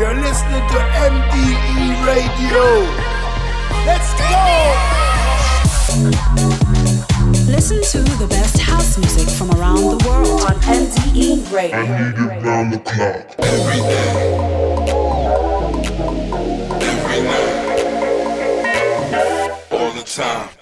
You're listening to MDE Radio. Let's go! Listen to the best house music from around the world on MDE Radio. I need it round the clock. Every day. Every night. All the time.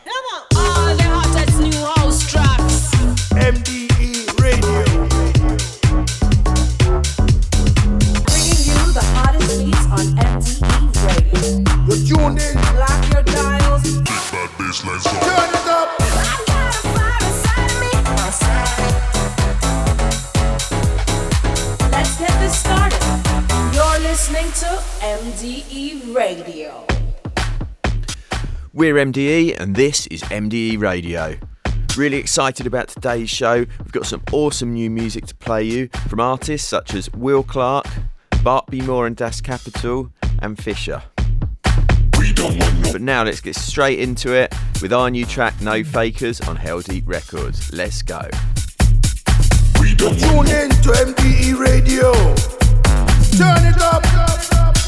Radio. We're MDE and this is MDE Radio. Really excited about today's show. We've got some awesome new music to play you from artists such as Will Clarke, Bart B More and Das Kapital, and Fisher. We don't want no But now let's get straight into it with our new track No Fakers on Hell Deep Records. Let's go. we don't Tune in to MDE Radio. Turn it up. we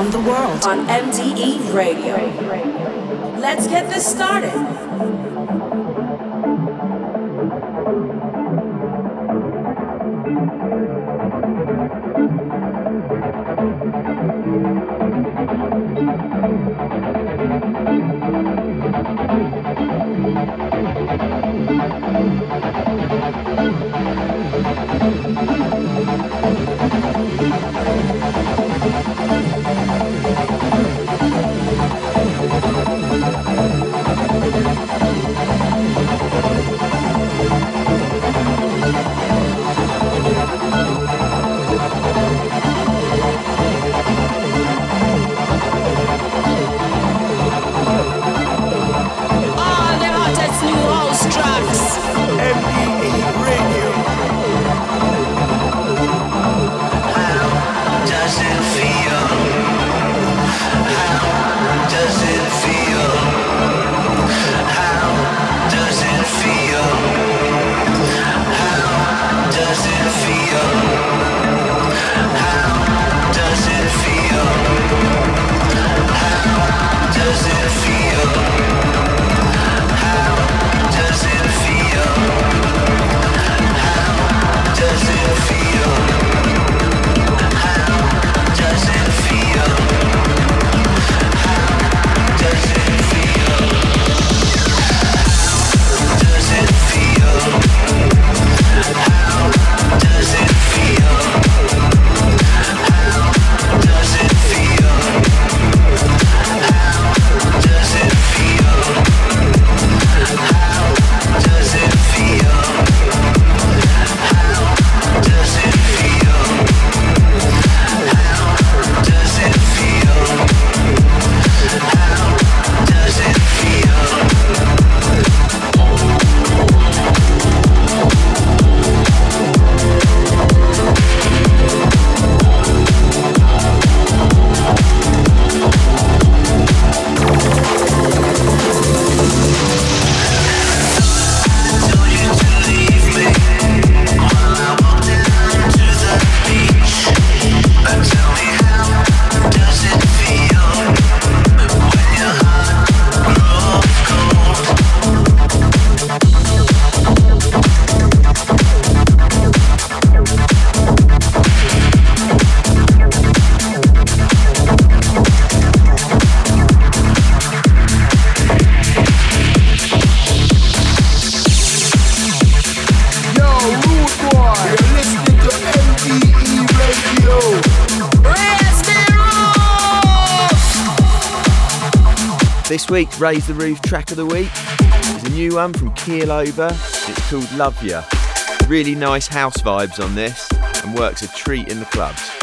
around the world on MDE Radio. Let's get this started. Week's Raise the Roof track of the week is a new one from Keel/Over. It's called Love Ya. Really nice house vibes on this and works a treat in the clubs.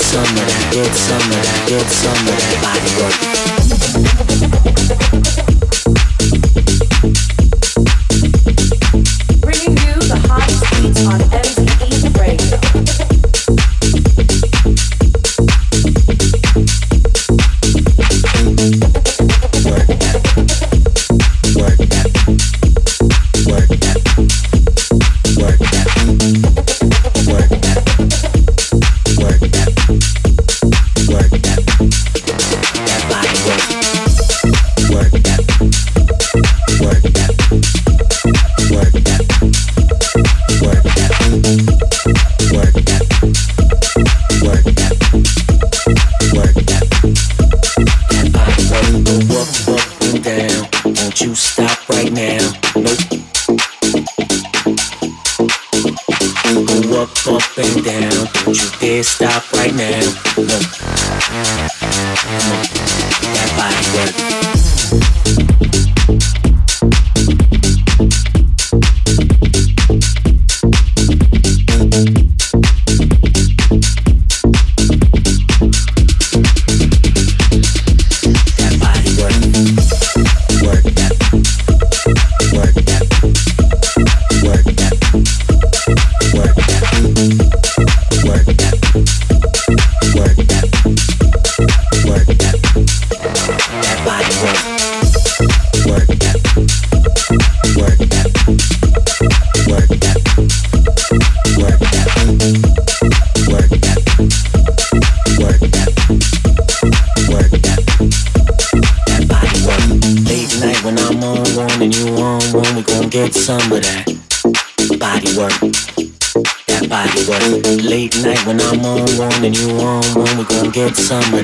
get some of that, get some of that, get some of that body. Up and down. Don't you dare stop right now. Look. That body work.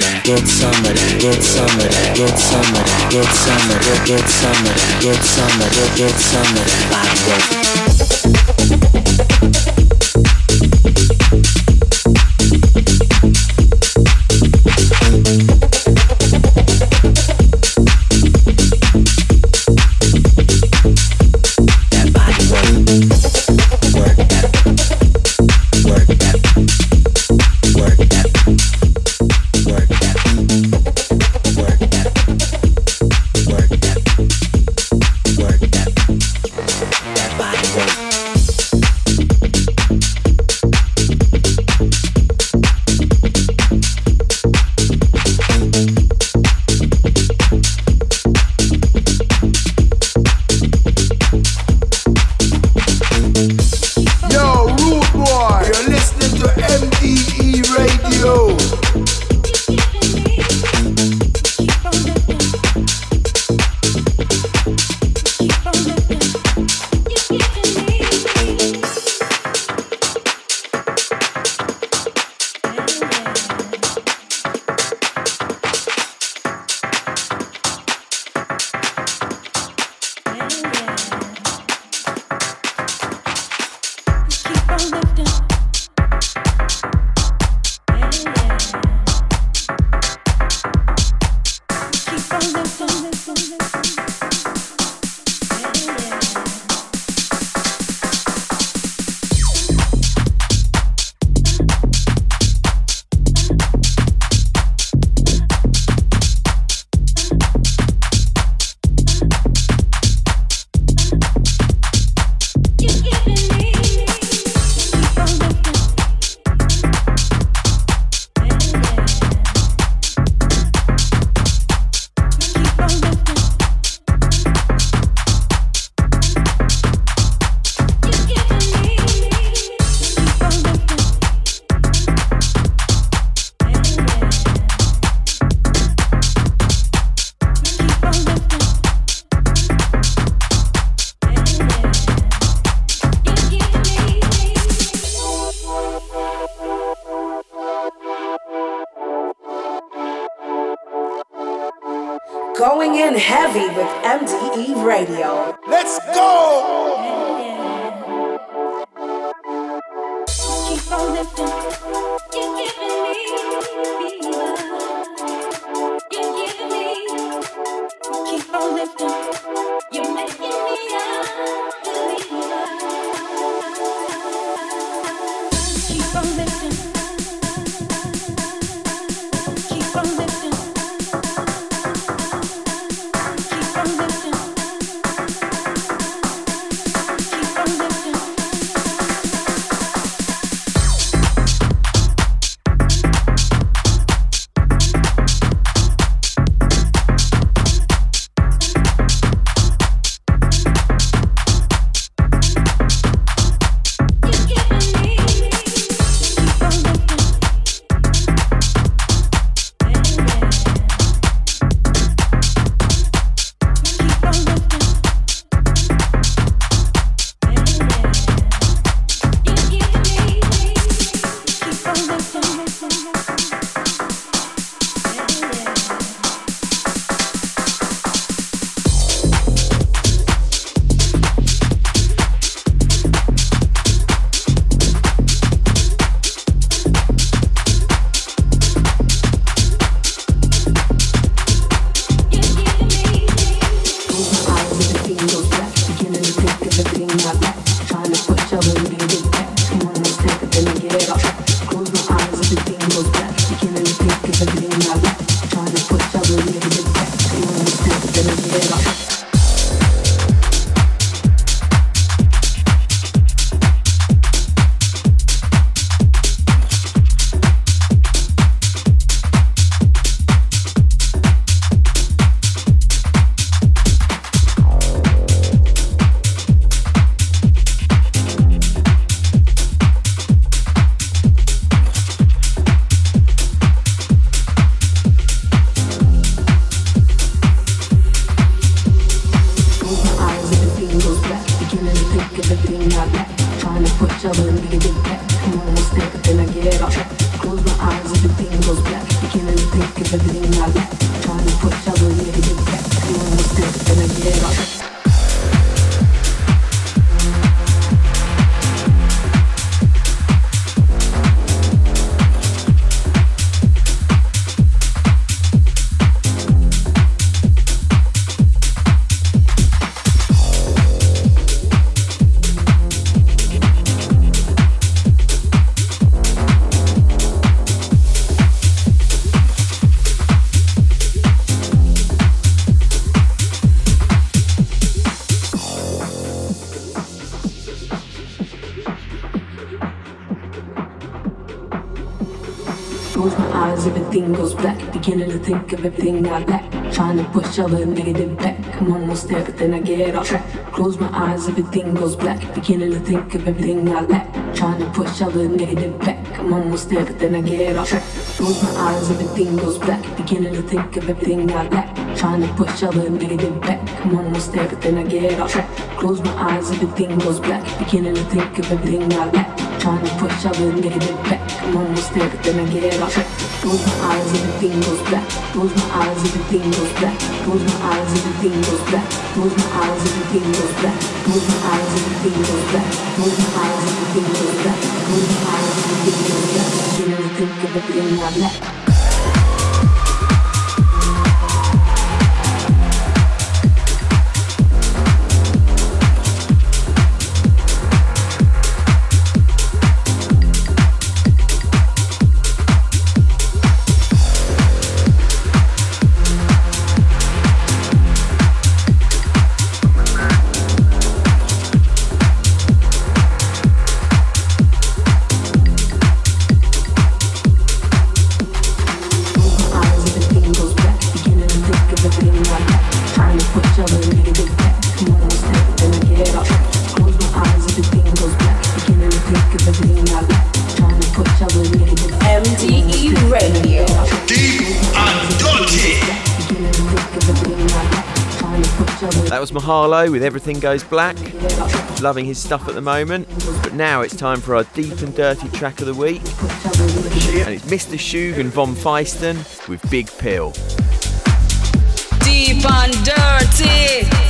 summer, good summer, good summer, good summer, good summer, good summer, good summer, good summer, good summer, good summer, You tell the lady to get back. Think of everything I lack. Trying to push all the negative back. I'm almost there, but then I get off track. Close my eyes, everything goes black. Beginning to think of everything I lack. Trying to push all the negative back. I'm almost there, but then I get off track. Close my eyes, everything goes black. Beginning to think of everything I lack. Trying to push all the negative back. I'm almost there, but then I get off track. Close my eyes, everything goes black. Beginning to think of everything I lack. Trying to push all the negative back. I'm almost there, but then I get off track. Close my eyes, everything goes black. Close my eyes, everything goes black. Close my eyes, everything goes black. Close my eyes, everything goes black. Close my eyes, everything goes black. Close my eyes, everything goes black. Close my eyes, everything goes black. You never think of everything I lack. Mahalo with Everything Goes Black. Loving his stuff at the moment. But now it's time for our deep and dirty track of the week. And it's Mr. Schug and Vom Feisten with Big Pill. Deep and dirty.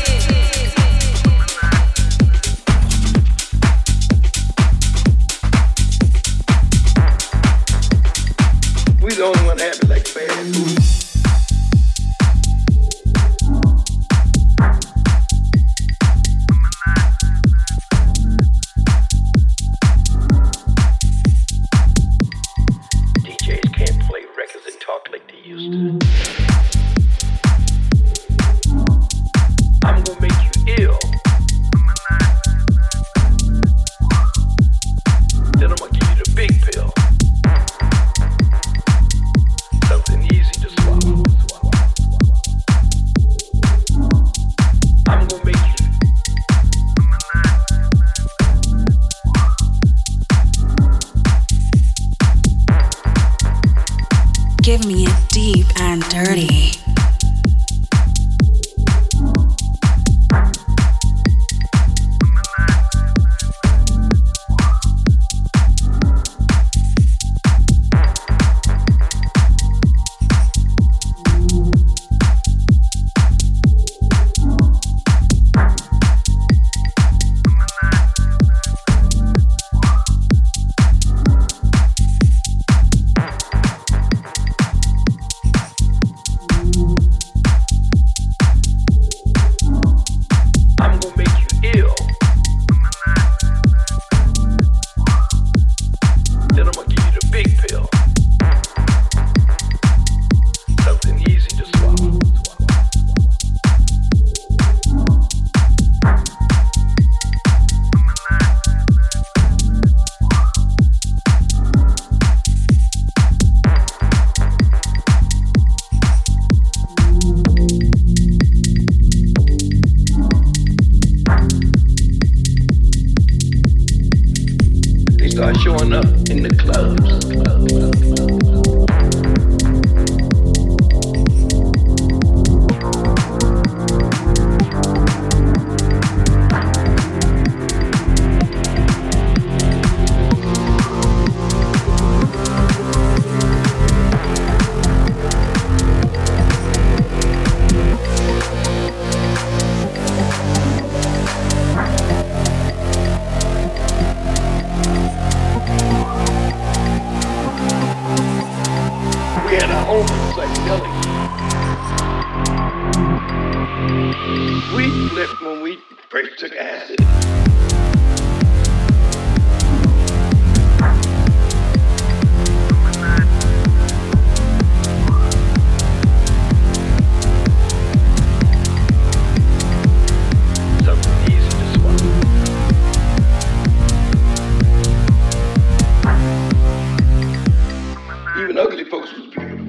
ugly folks was beautiful.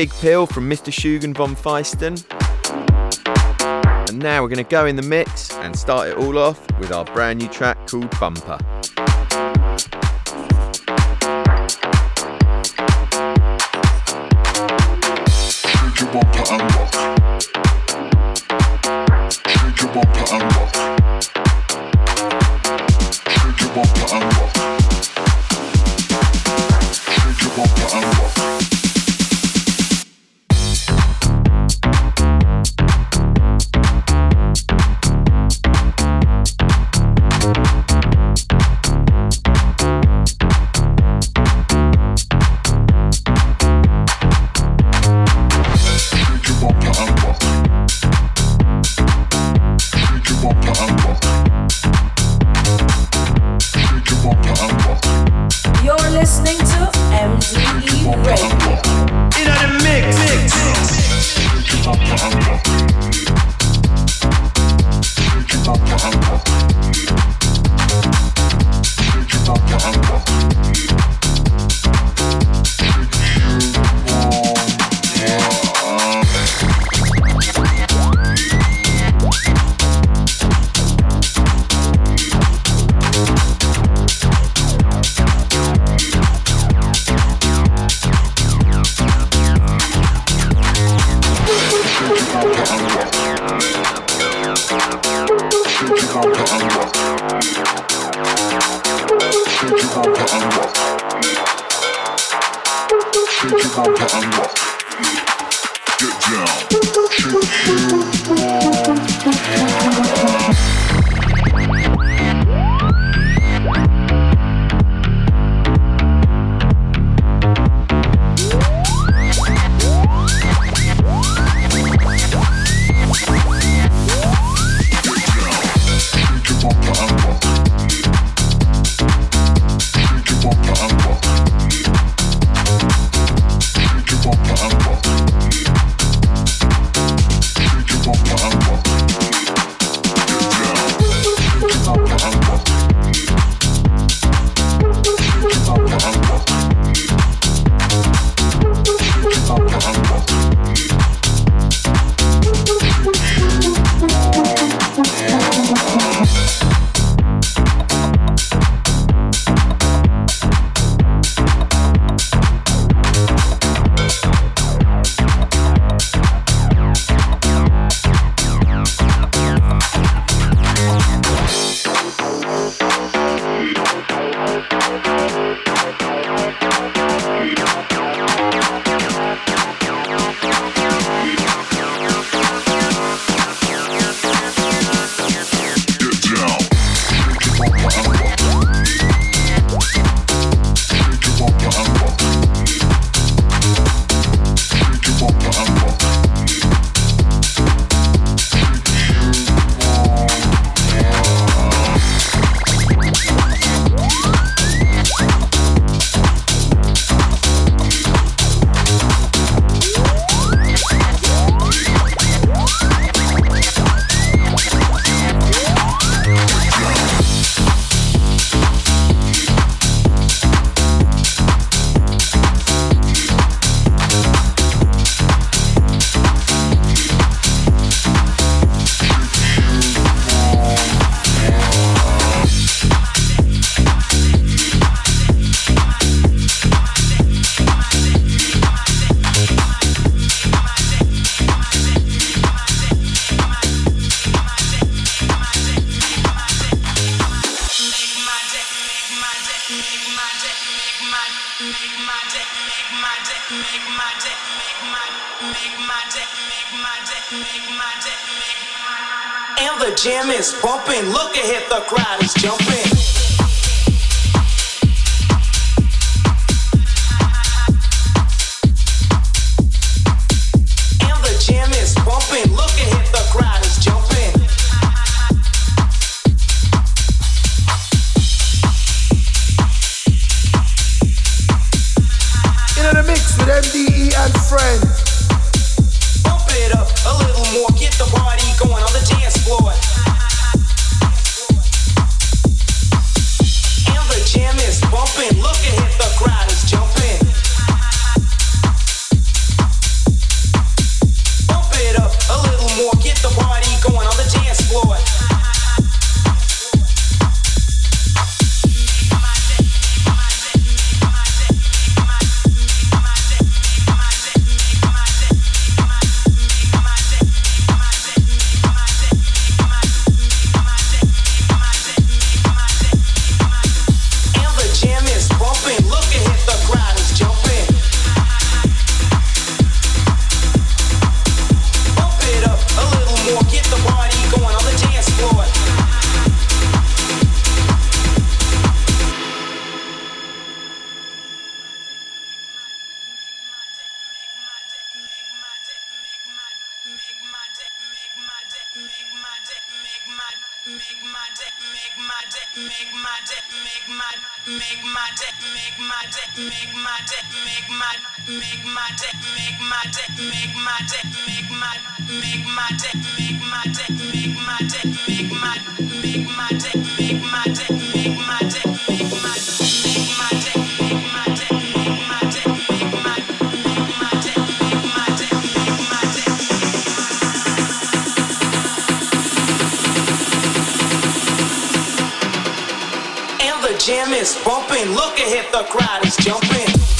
Big Pill from Mr. Shugen Vom Feisten. And now we're going to go in the mix and start it all off with our brand new track called Bumper. jam is bumping. Look ahead, the crowd is jumping.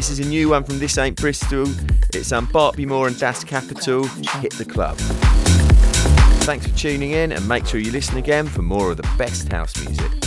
This is a new one from This Ain't Bristol. It's um, Bart B More and Das Kapital. Hit the club. Thanks for tuning in and make sure you listen again for more of the best house music.